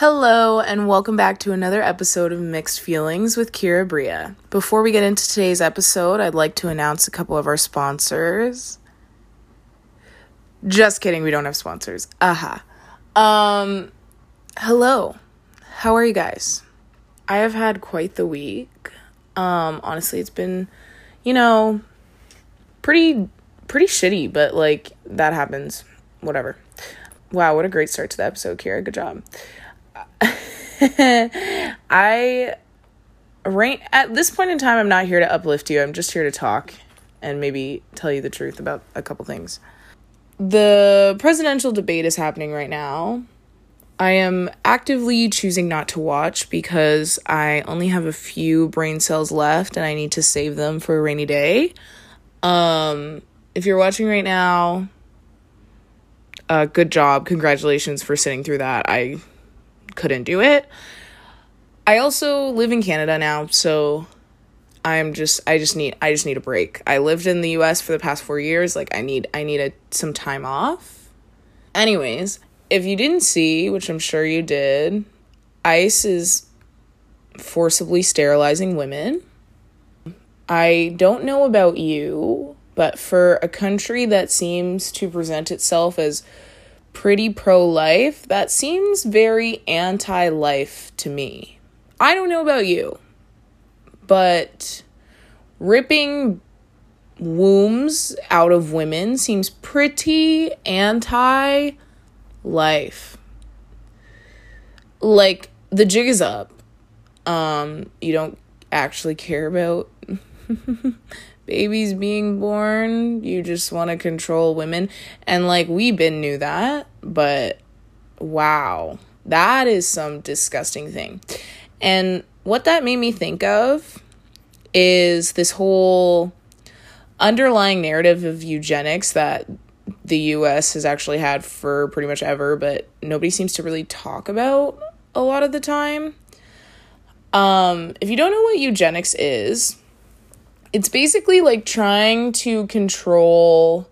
Hello, and welcome back to another episode of Mixed Feelings with Kira Bria. Before we get into today's episode, I'd like to announce a couple of our sponsors. Just kidding, we don't have sponsors. Aha. Um, hello. How are you guys? I have had quite the week. Um, honestly, it's been, you know, pretty pretty shitty, but like that happens. Whatever. Wow, what a great start to the episode, Kira. Good job. I right at this point in time I'm not here to uplift you. I'm just here to talk and maybe tell you the truth about a couple things. The presidential debate is happening right now. I am actively choosing not to watch because I only have a few brain cells left and I need to save them for a rainy day. Um if you're watching right now, uh good job. Congratulations for sitting through that. I couldn't do it. I also live in Canada now, so I'm just I just need I just need a break. I lived in the US for the past 4 years, like I need I need a, some time off. Anyways, if you didn't see, which I'm sure you did, ICE is forcibly sterilizing women. I don't know about you, but for a country that seems to present itself as pretty pro life, that seems very anti life to me. I don't know about you, but ripping wombs out of women seems pretty anti life. Like the jig is up. Um you don't actually care about babies being born. You just want to control women. And like we been knew that, but wow. That is some disgusting thing. And what that made me think of is this whole underlying narrative of eugenics that the US has actually had for pretty much ever, but nobody seems to really talk about a lot of the time. Um, if you don't know what eugenics is, it's basically like trying to control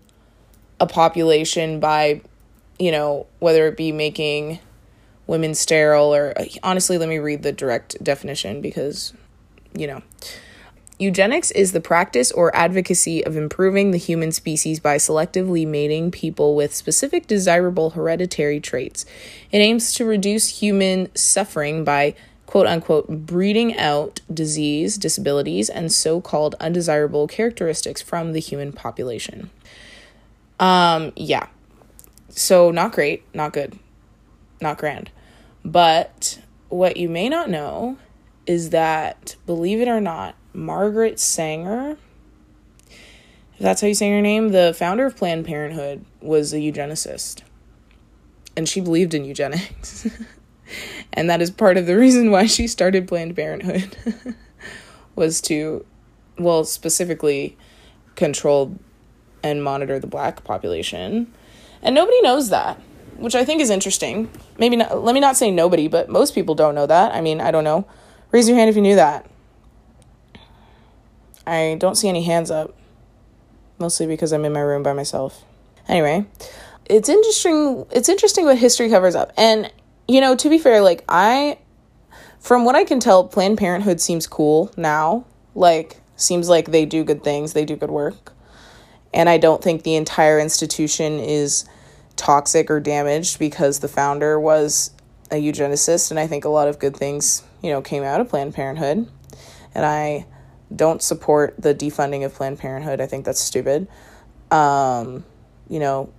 a population by, you know, whether it be making women sterile or honestly, let me read the direct definition because, you know. Eugenics is the practice or advocacy of improving the human species by selectively mating people with specific desirable hereditary traits. It aims to reduce human suffering by quote unquote breeding out disease, disabilities, and so called undesirable characteristics from the human population. Um, yeah. So, not great, not good, not grand. But what you may not know is that, believe it or not, Margaret Sanger, if that's how you say her name, the founder of Planned Parenthood, was a eugenicist. And she believed in eugenics. and that is part of the reason why she started Planned Parenthood. Was to well specifically control and monitor the black population. And nobody knows that which i think is interesting. Maybe not let me not say nobody but most people don't know that. I mean i don't know. Raise your hand if you knew that. I don't see any hands up mostly because i'm in my room by myself. Anyway it's interesting it's interesting what history covers up. And you know, to be fair, like I from what I can tell, Planned Parenthood seems cool now. Like seems like they do good things, they do good work. And I don't think the entire institution is toxic or damaged because the founder was a eugenicist and I think a lot of good things, you know, came out of Planned Parenthood. And I don't support the defunding of Planned Parenthood. I think that's stupid. Um, you know,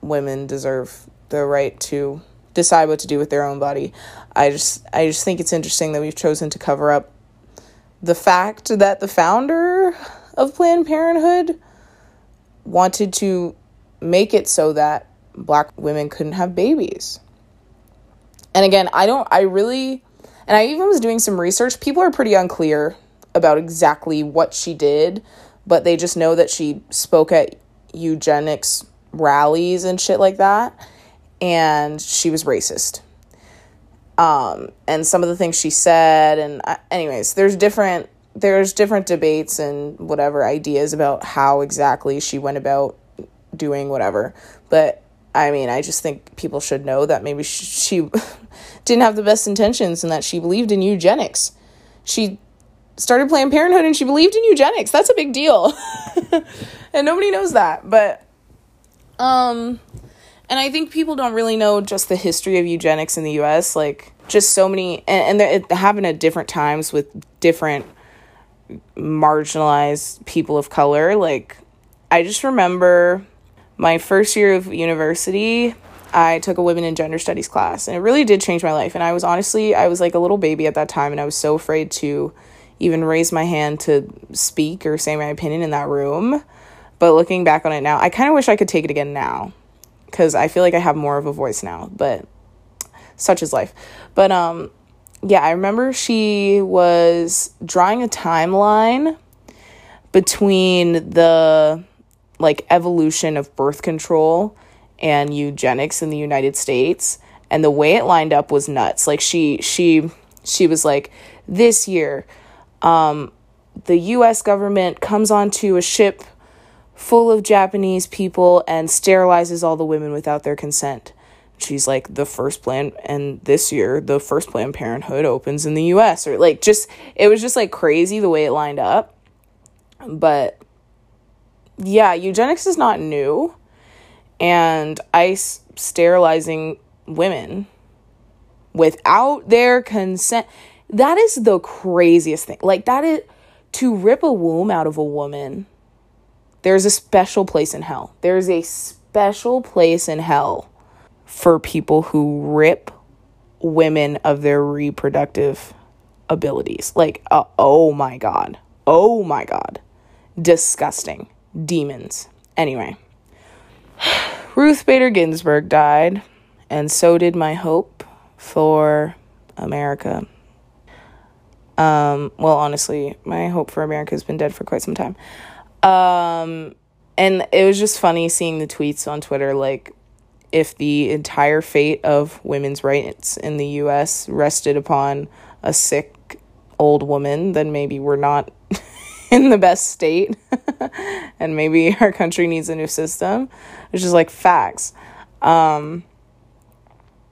women deserve the right to decide what to do with their own body. I just I just think it's interesting that we've chosen to cover up the fact that the founder of Planned Parenthood wanted to make it so that black women couldn't have babies. And again, I don't I really and I even was doing some research. People are pretty unclear about exactly what she did, but they just know that she spoke at eugenics rallies and shit like that and she was racist. Um, and some of the things she said, and uh, anyways, there's different there's different debates and whatever ideas about how exactly she went about doing whatever. But I mean, I just think people should know that maybe she, she didn't have the best intentions and that she believed in eugenics. She started Planned Parenthood and she believed in eugenics. That's a big deal. and nobody knows that. But um and I think people don't really know just the history of eugenics in the US, like just so many and, and it happened at different times with different marginalized people of color. Like I just remember my first year of university, I took a women and gender studies class and it really did change my life. And I was honestly, I was like a little baby at that time and I was so afraid to even raise my hand to speak or say my opinion in that room. But looking back on it now, I kind of wish I could take it again now because I feel like I have more of a voice now, but such is life. But um yeah, I remember she was drawing a timeline between the like evolution of birth control and eugenics in the United States and the way it lined up was nuts. Like she she she was like this year um the US government comes onto a ship full of Japanese people and sterilizes all the women without their consent. She's like the first plan and this year the first planned parenthood opens in the US or like just it was just like crazy the way it lined up. But yeah, eugenics is not new. And ICE sterilizing women without their consent. That is the craziest thing. Like, that is to rip a womb out of a woman. There's a special place in hell. There's a special place in hell for people who rip women of their reproductive abilities. Like, uh, oh my God. Oh my God. Disgusting demons. Anyway, Ruth Bader Ginsburg died, and so did my hope for America. Um, well, honestly, my hope for America has been dead for quite some time. Um, and it was just funny seeing the tweets on Twitter like, if the entire fate of women's rights in the US rested upon a sick old woman, then maybe we're not in the best state. And maybe our country needs a new system. Which is like facts. Um,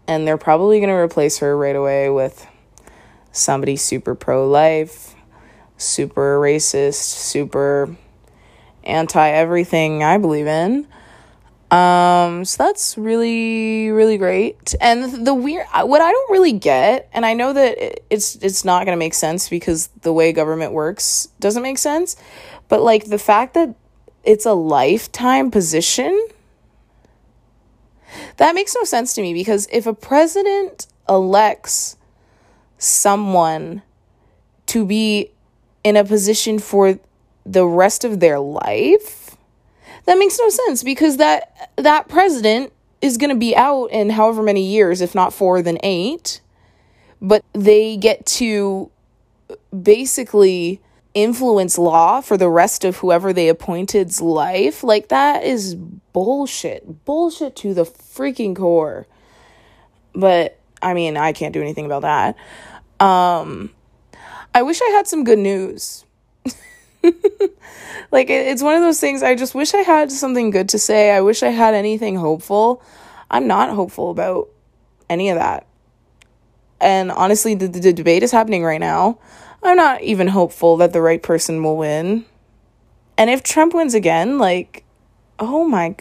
and they're probably going to replace her right away with somebody super pro-life super racist super anti everything i believe in um, so that's really, really great. And the weird, what I don't really get, and I know that it's it's not gonna make sense because the way government works doesn't make sense, but like the fact that it's a lifetime position, that makes no sense to me because if a president elects someone to be in a position for the rest of their life? That makes no sense because that that president is going to be out in however many years if not four than eight. But they get to basically influence law for the rest of whoever they appointed's life. Like that is bullshit. Bullshit to the freaking core. But i mean i can't do anything about that. Um i wish i had some good news like it, it's one of those things I just wish I had something good to say. I wish I had anything hopeful. I'm not hopeful about any of that. And honestly, the, the debate is happening right now. I'm not even hopeful that the right person will win. And if Trump wins again, like, oh my,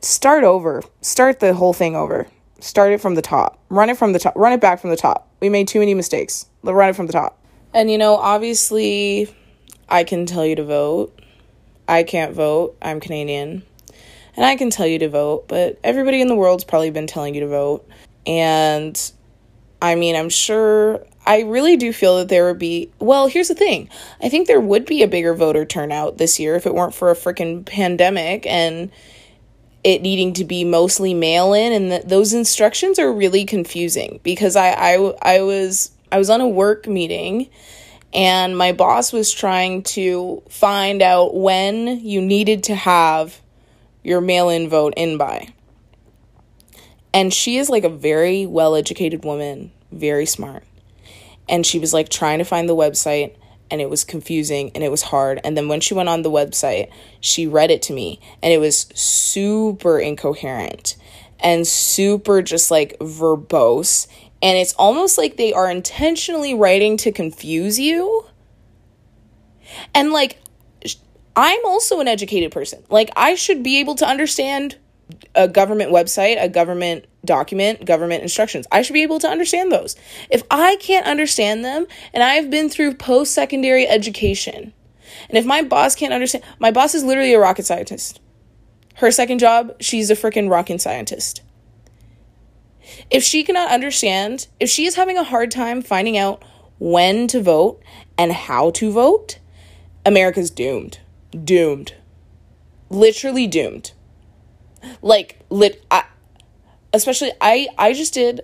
start over. Start the whole thing over. Start it from the top. Run it from the top. Run it back from the top. We made too many mistakes. Run it from the top. And you know, obviously, I can tell you to vote. I can't vote. I'm Canadian. And I can tell you to vote, but everybody in the world's probably been telling you to vote. And I mean, I'm sure I really do feel that there would be. Well, here's the thing I think there would be a bigger voter turnout this year if it weren't for a freaking pandemic and it needing to be mostly mail in. And th- those instructions are really confusing because I, I, I was. I was on a work meeting and my boss was trying to find out when you needed to have your mail in vote in by. And she is like a very well educated woman, very smart. And she was like trying to find the website and it was confusing and it was hard. And then when she went on the website, she read it to me and it was super incoherent. and super just like verbose. And it's almost like they are intentionally writing to confuse you. And like, I'm also an educated person. Like, I should be able to understand a government website, a government document, government instructions. I should be able to understand those. If I can't understand them, and I've been through post secondary education, and if my boss can't understand, my boss is literally a rocket scientist. Her second job, she's a freaking rocket scientist. If she cannot understand, if she is having a hard time finding out when to vote and how to vote, America's doomed. Doomed. Literally doomed. Like lit I especially I I just did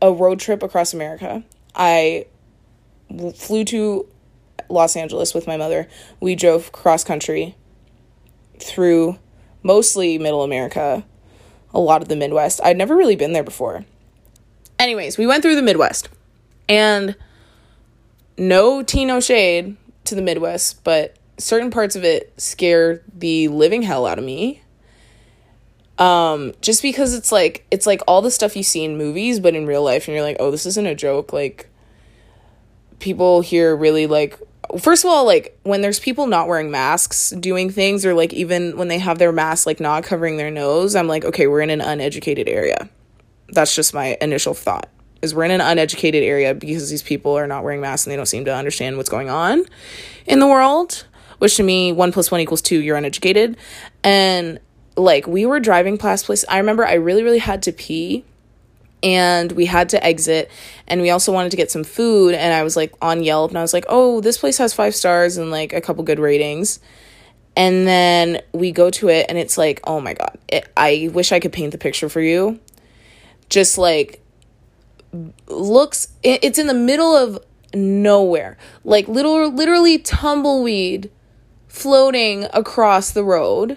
a road trip across America. I flew to Los Angeles with my mother. We drove cross country through mostly middle America, a lot of the Midwest. I'd never really been there before. Anyways, we went through the Midwest. And no tea, no shade to the Midwest, but certain parts of it scare the living hell out of me. Um, just because it's like it's like all the stuff you see in movies, but in real life, and you're like, oh, this isn't a joke. Like people here really like first of all, like when there's people not wearing masks doing things, or like even when they have their mask like not covering their nose, I'm like, okay, we're in an uneducated area. That's just my initial thought. Is we're in an uneducated area because these people are not wearing masks and they don't seem to understand what's going on in the world. Which to me, one plus one equals two. You're uneducated, and like we were driving past places. I remember I really, really had to pee and we had to exit and we also wanted to get some food and i was like on yelp and i was like oh this place has five stars and like a couple good ratings. And then we go to it and it's like oh my god it, i wish i could paint the picture for you. Just like looks it, it's in the middle of nowhere. Like little literally tumbleweed floating across the road.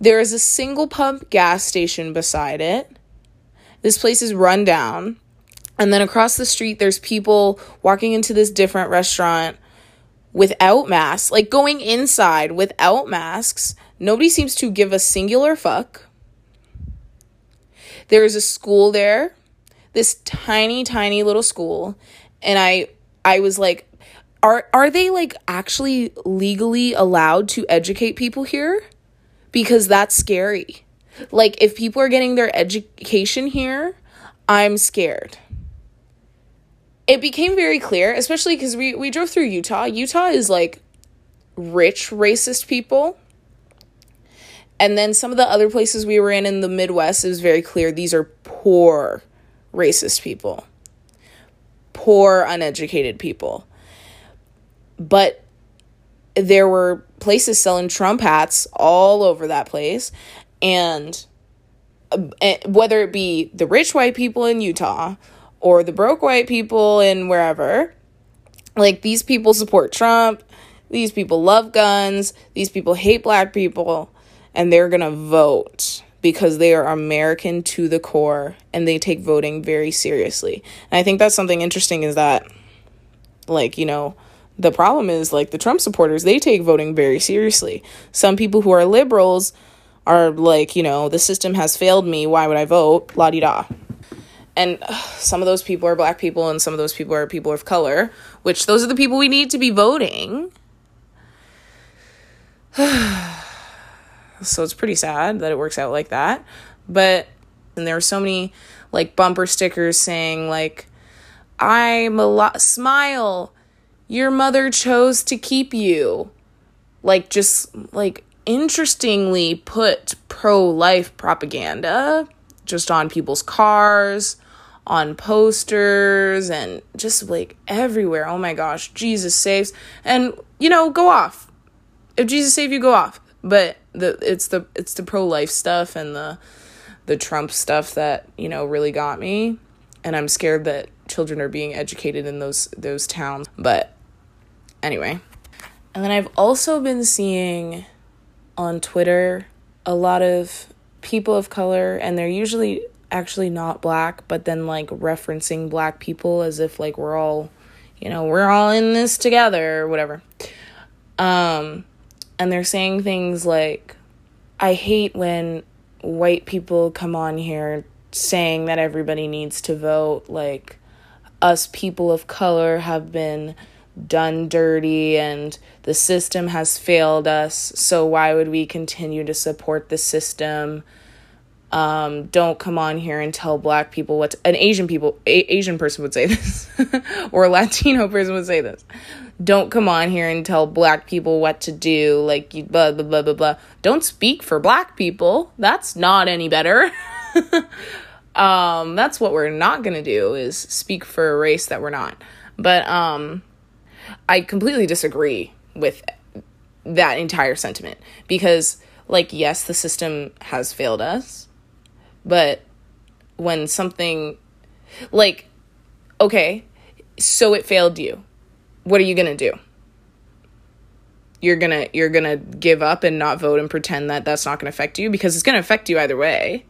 There is a single pump gas station beside it this place is run down. And then across the street, there's people walking into this different restaurant without masks, like going inside without masks. Nobody seems to give a singular fuck. There is a school there, this tiny, tiny little school. And I, I was like, are, are they like actually legally allowed to educate people here? Because that's scary. Like, if people are getting their education here, I'm scared. It became very clear, especially because we, we drove through Utah. Utah is like rich racist people. And then some of the other places we were in in the Midwest, it was very clear these are poor racist people, poor, uneducated people. But there were places selling Trump hats all over that place and uh, whether it be the rich white people in Utah or the broke white people in wherever, like these people support Trump, these people love guns, these people hate black people, and they're gonna vote because they are American to the core and they take voting very seriously. And I think that's something interesting is that, like, you know, the problem is like the Trump supporters, they take voting very seriously. Some people who are liberals, are like, you know, the system has failed me. Why would I vote? La di da. And some of those people are black people, and some of those people are people of color, which those are the people we need to be voting. so it's pretty sad that it works out like that. But, and there were so many like bumper stickers saying, like, I'm a lot, smile, your mother chose to keep you. Like, just like interestingly put pro life propaganda just on people's cars, on posters, and just like everywhere. Oh my gosh, Jesus saves. And you know, go off. If Jesus saved you, go off. But the it's the it's the pro life stuff and the the Trump stuff that, you know, really got me. And I'm scared that children are being educated in those those towns. But anyway. And then I've also been seeing on Twitter a lot of people of color, and they're usually actually not black, but then like referencing black people as if like we're all, you know, we're all in this together or whatever. Um, and they're saying things like, I hate when white people come on here saying that everybody needs to vote, like us people of color have been done dirty and the system has failed us, so why would we continue to support the system? Um, don't come on here and tell black people what to, an Asian people a- Asian person would say this or a Latino person would say this. Don't come on here and tell black people what to do like you blah blah blah blah blah. Don't speak for black people. That's not any better. um that's what we're not to do is speak for a race that we're not. But um I completely disagree with that entire sentiment because like yes, the system has failed us but when something like okay, so it failed you. What are you to do? You're to you're to give up and not vote and pretend that that's not to affect you because it's to affect you either way.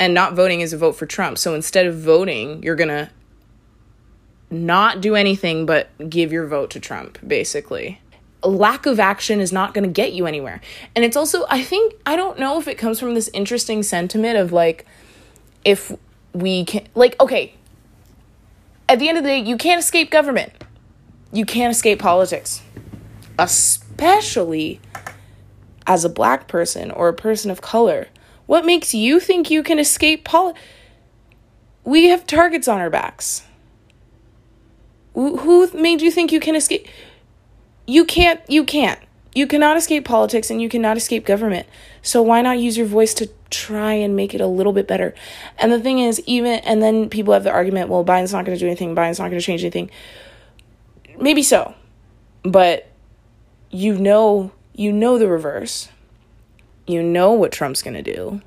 And not voting is a vote for Trump. So instead of voting, you're to not do anything but give your vote to Trump, basically lack of action is not going to get you anywhere. And it's also, I think, I don't know if it comes from this interesting sentiment of like, if we can, like, okay, at the end of the day, you can't escape government, you can't escape politics, especially as a black person or a person of color. What makes you think you can escape politics? We have targets on our backs. Who made you think you can escape? you can't you can't. You cannot escape politics and you cannot escape government. So why not use your voice to try and make it a little bit better? And the thing is even and then people have the argument well biden's not going to do anything biden's not going to change anything. Maybe so but you know you know the reverse. You know what trump's going to do.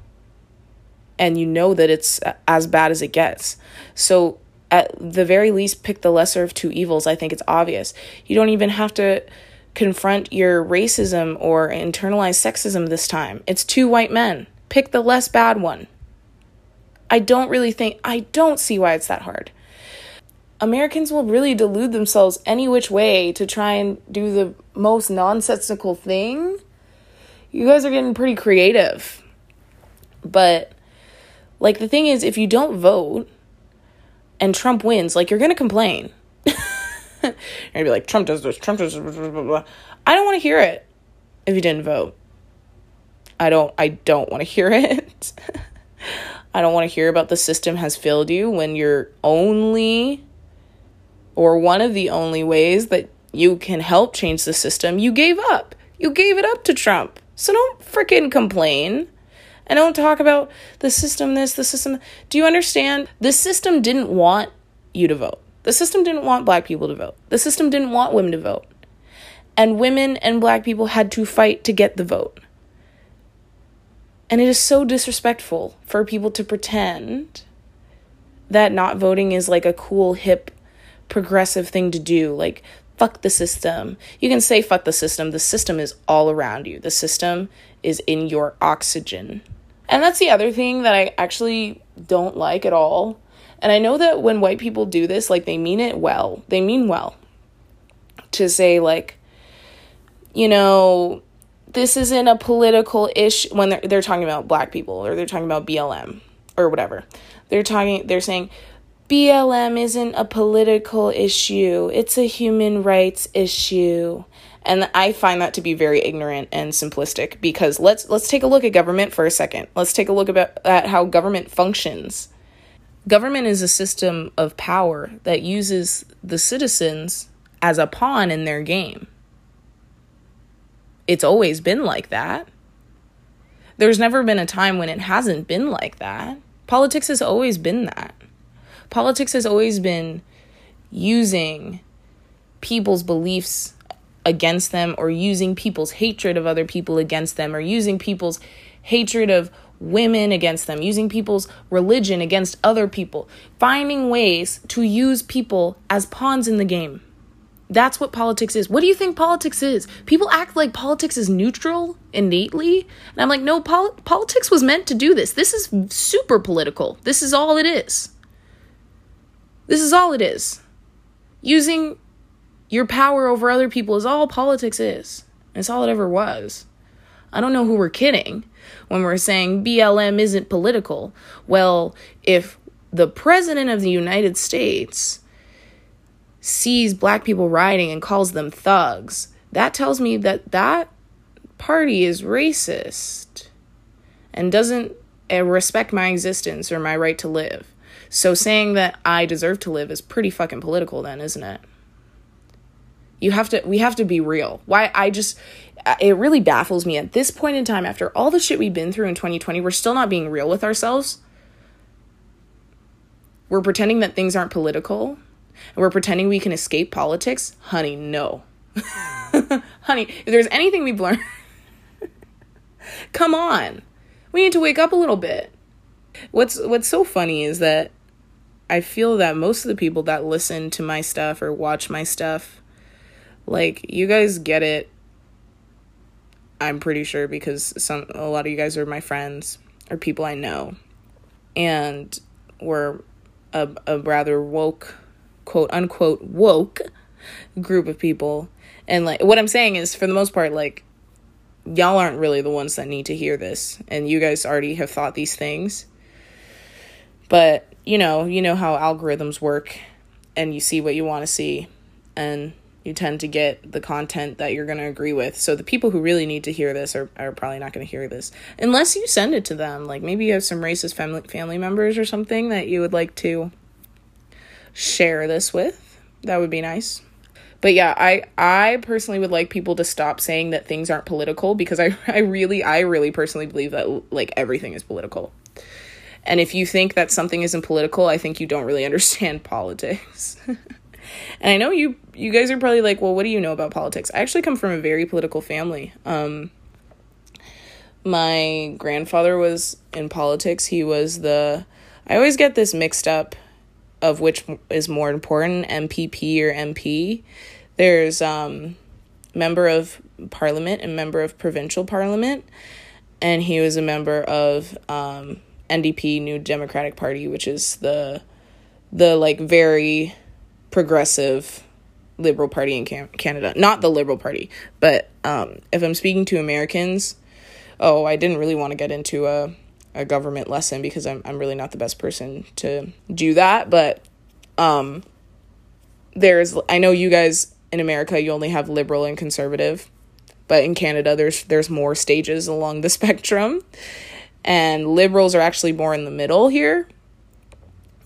And you know that it's as bad as it gets. So at the very least pick the lesser of two evils. I think it's obvious. You don't even have to confront your racism or internalized sexism this time. It's two white men. Pick the less bad one. I don't really think, I don't see why it's that hard. Americans will really delude themselves any which way to try and do the most nonsensical thing. You guys are getting pretty creative. But, like, the thing is, if you don't vote, and Trump wins, like you're gonna complain. you're gonna be like, Trump does this, Trump does blah, blah, blah, blah. I don't want to hear it if you didn't vote. I don't I don't want to hear it. I don't want to hear about the system has failed you when you're only or one of the only ways that you can help change the system, you gave up. You gave it up to Trump. So don't freaking complain and don't talk about the system this, the system. Do you understand? The system didn't want you to vote. The system didn't want black people to vote. The system didn't want women to vote. And women and black people had to fight to get the vote. And it is so disrespectful for people to pretend that not voting is like a cool, hip, progressive thing to do. Like, fuck the system. You can say fuck the system. The system is all around you, the system is in your oxygen. And that's the other thing that I actually don't like at all. And I know that when white people do this, like they mean it well. They mean well. To say, like, you know, this isn't a political issue when they're, they're talking about black people or they're talking about BLM or whatever. They're talking, they're saying, BLM isn't a political issue, it's a human rights issue. And I find that to be very ignorant and simplistic because let's let's take a look at government for a second. Let's take a look about, at how government functions. Government is a system of power that uses the citizens as a pawn in their game. It's always been like that. There's never been a time when it hasn't been like that. Politics has always been that. Politics has always been using people's beliefs against them or using people's hatred of other people against them or using people's hatred of women against them, using people's religion against other people, finding ways to use people as pawns in the game. That's what politics is. What do you think politics is? People act like politics is neutral innately. And I'm like, no, pol- politics was meant to do this. This is super political. This is all it is. This is all it is. Using your power over other people is all politics is. It's all it ever was. I don't know who we're kidding when we're saying BLM isn't political. Well, if the president of the United States sees black people rioting and calls them thugs, that tells me that that party is racist and doesn't uh, respect my existence or my right to live. So saying that I deserve to live is pretty fucking political then, isn't it? You have to we have to be real. Why I just uh, it really baffles me at this point in time after all the shit we've been through in 2020, we're still not being real with ourselves. We're pretending that things aren't political and we're pretending we can escape politics. Honey, no. Honey, if there's anything we've learned, come on. We need to wake up a little bit. What's what's so funny is that I feel that most of the people that listen to my stuff or watch my stuff like you guys get it I'm pretty sure because some a lot of you guys are my friends or people I know and we're a, a rather woke quote unquote woke group of people. And like what I'm saying is for the most part like y'all aren't really the ones that need to hear this and you guys already have thought these things. But you know you know how algorithms work and you see what you want to see and you tend to get the content that you're going to agree with. So the people who really need to hear this are, are probably not going to hear this. Unless you send it to them. Like maybe you have some racist family family members or something that you would like to share this with. That would be nice. But yeah i i personally would like people to stop saying that things aren't political because i i really i really personally believe that like everything is political. And if you think that something isn't political i think you don't really understand politics and i know you you guys are probably like well what do you know about politics? I actually come from a very political family. Um my grandfather was in politics. He was the i always get this mixed up of which is more important, MPP or MP. There's um, member of parliament and member of provincial parliament, and he was a member of um, NDP, New Democratic Party, which is the the like very progressive liberal party in Canada. Not the liberal party, but um, if I'm speaking to Americans, oh, I didn't really want to get into a a government lesson because I'm I'm really not the best person to do that, but um there's I know you guys in America you only have liberal and conservative, but in Canada there's there's more stages along the spectrum. And liberals are actually more in the middle here,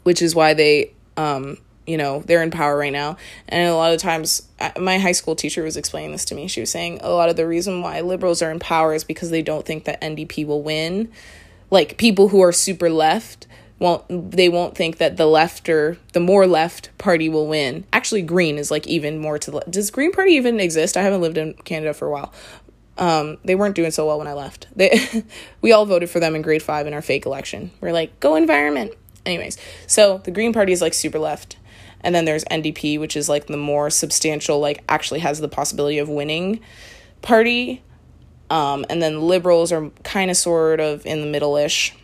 which is why they um you know they're in power right now and a lot of times my high school teacher was explaining this to me she was saying a lot of the reason why liberals are in power is because they don't think that ndp will win like people who are super left won't they won't think that the left or the more left party will win. Actually, Green is like even more to the does Green Party even exist? I haven't lived in Canada for a while. Um, they weren't doing so well when I left. They we all voted for them in grade five in our fake election. We're like, go environment. Anyways, so the Green Party is like super left. And then there's NDP, which is like the more substantial, like actually has the possibility of winning party. Um, and then liberals are kind of sort of in the middle ish.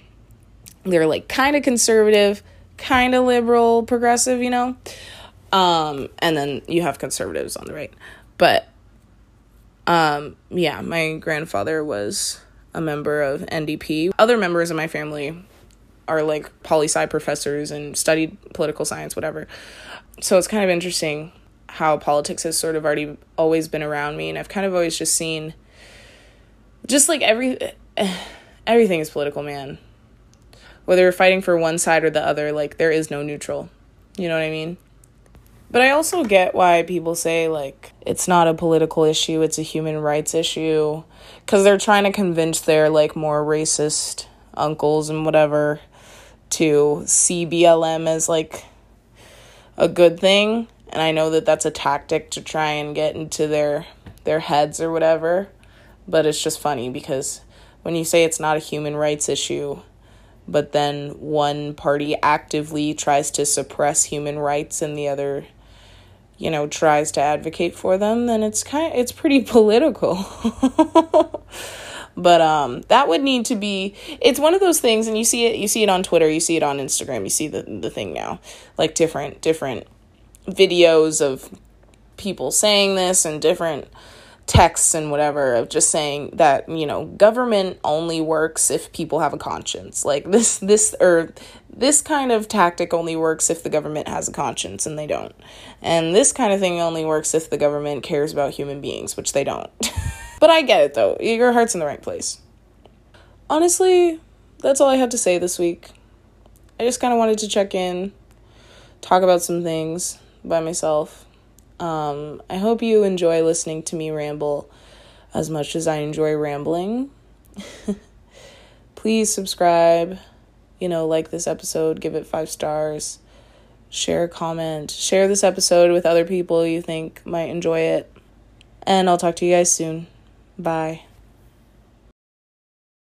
They're like kind of conservative, kind of liberal, progressive, you know? Um, and then you have conservatives on the right. But um, yeah, my grandfather was a member of NDP. Other members of my family are like poli sci professors and studied political science, whatever. So it's kind of interesting how politics has sort of already always been around me, and I've kind of always just seen just like every everything is political, man. Whether you're fighting for one side or the other, like there is no neutral. You know what I mean? But I also get why people say like it's not a political issue, it's a human rights issue cuz they're trying to convince their like more racist uncles and whatever to see BLM as like a good thing and I know that that's a tactic to try and get into their their heads or whatever but it's just funny because when you say it's not a human rights issue, but then one party actively tries to suppress human rights and the other you know tries to advocate for them then it's kind of, it's pretty political but um that would need to be it's one of those things and you see it you see it on Twitter you see it on Instagram you see the the thing now. Like different different videos of people saying this and different texts and whatever of just saying that you know government only works if people have a conscience. Like this this or this kind of tactic only works if the government has a conscience and they don't. And this kind of thing only works if the government cares about human beings which they don't but i get it though your heart's in the right place honestly that's all i had to say this week i just kind of wanted to check in talk about some things by myself um, I hope you enjoy listening to me ramble as much as I enjoy rambling. Please subscribe, you know, like this episode, give it five stars, share a comment, share this episode with other people you think might enjoy it. And I'll talk to you guys soon. Bye.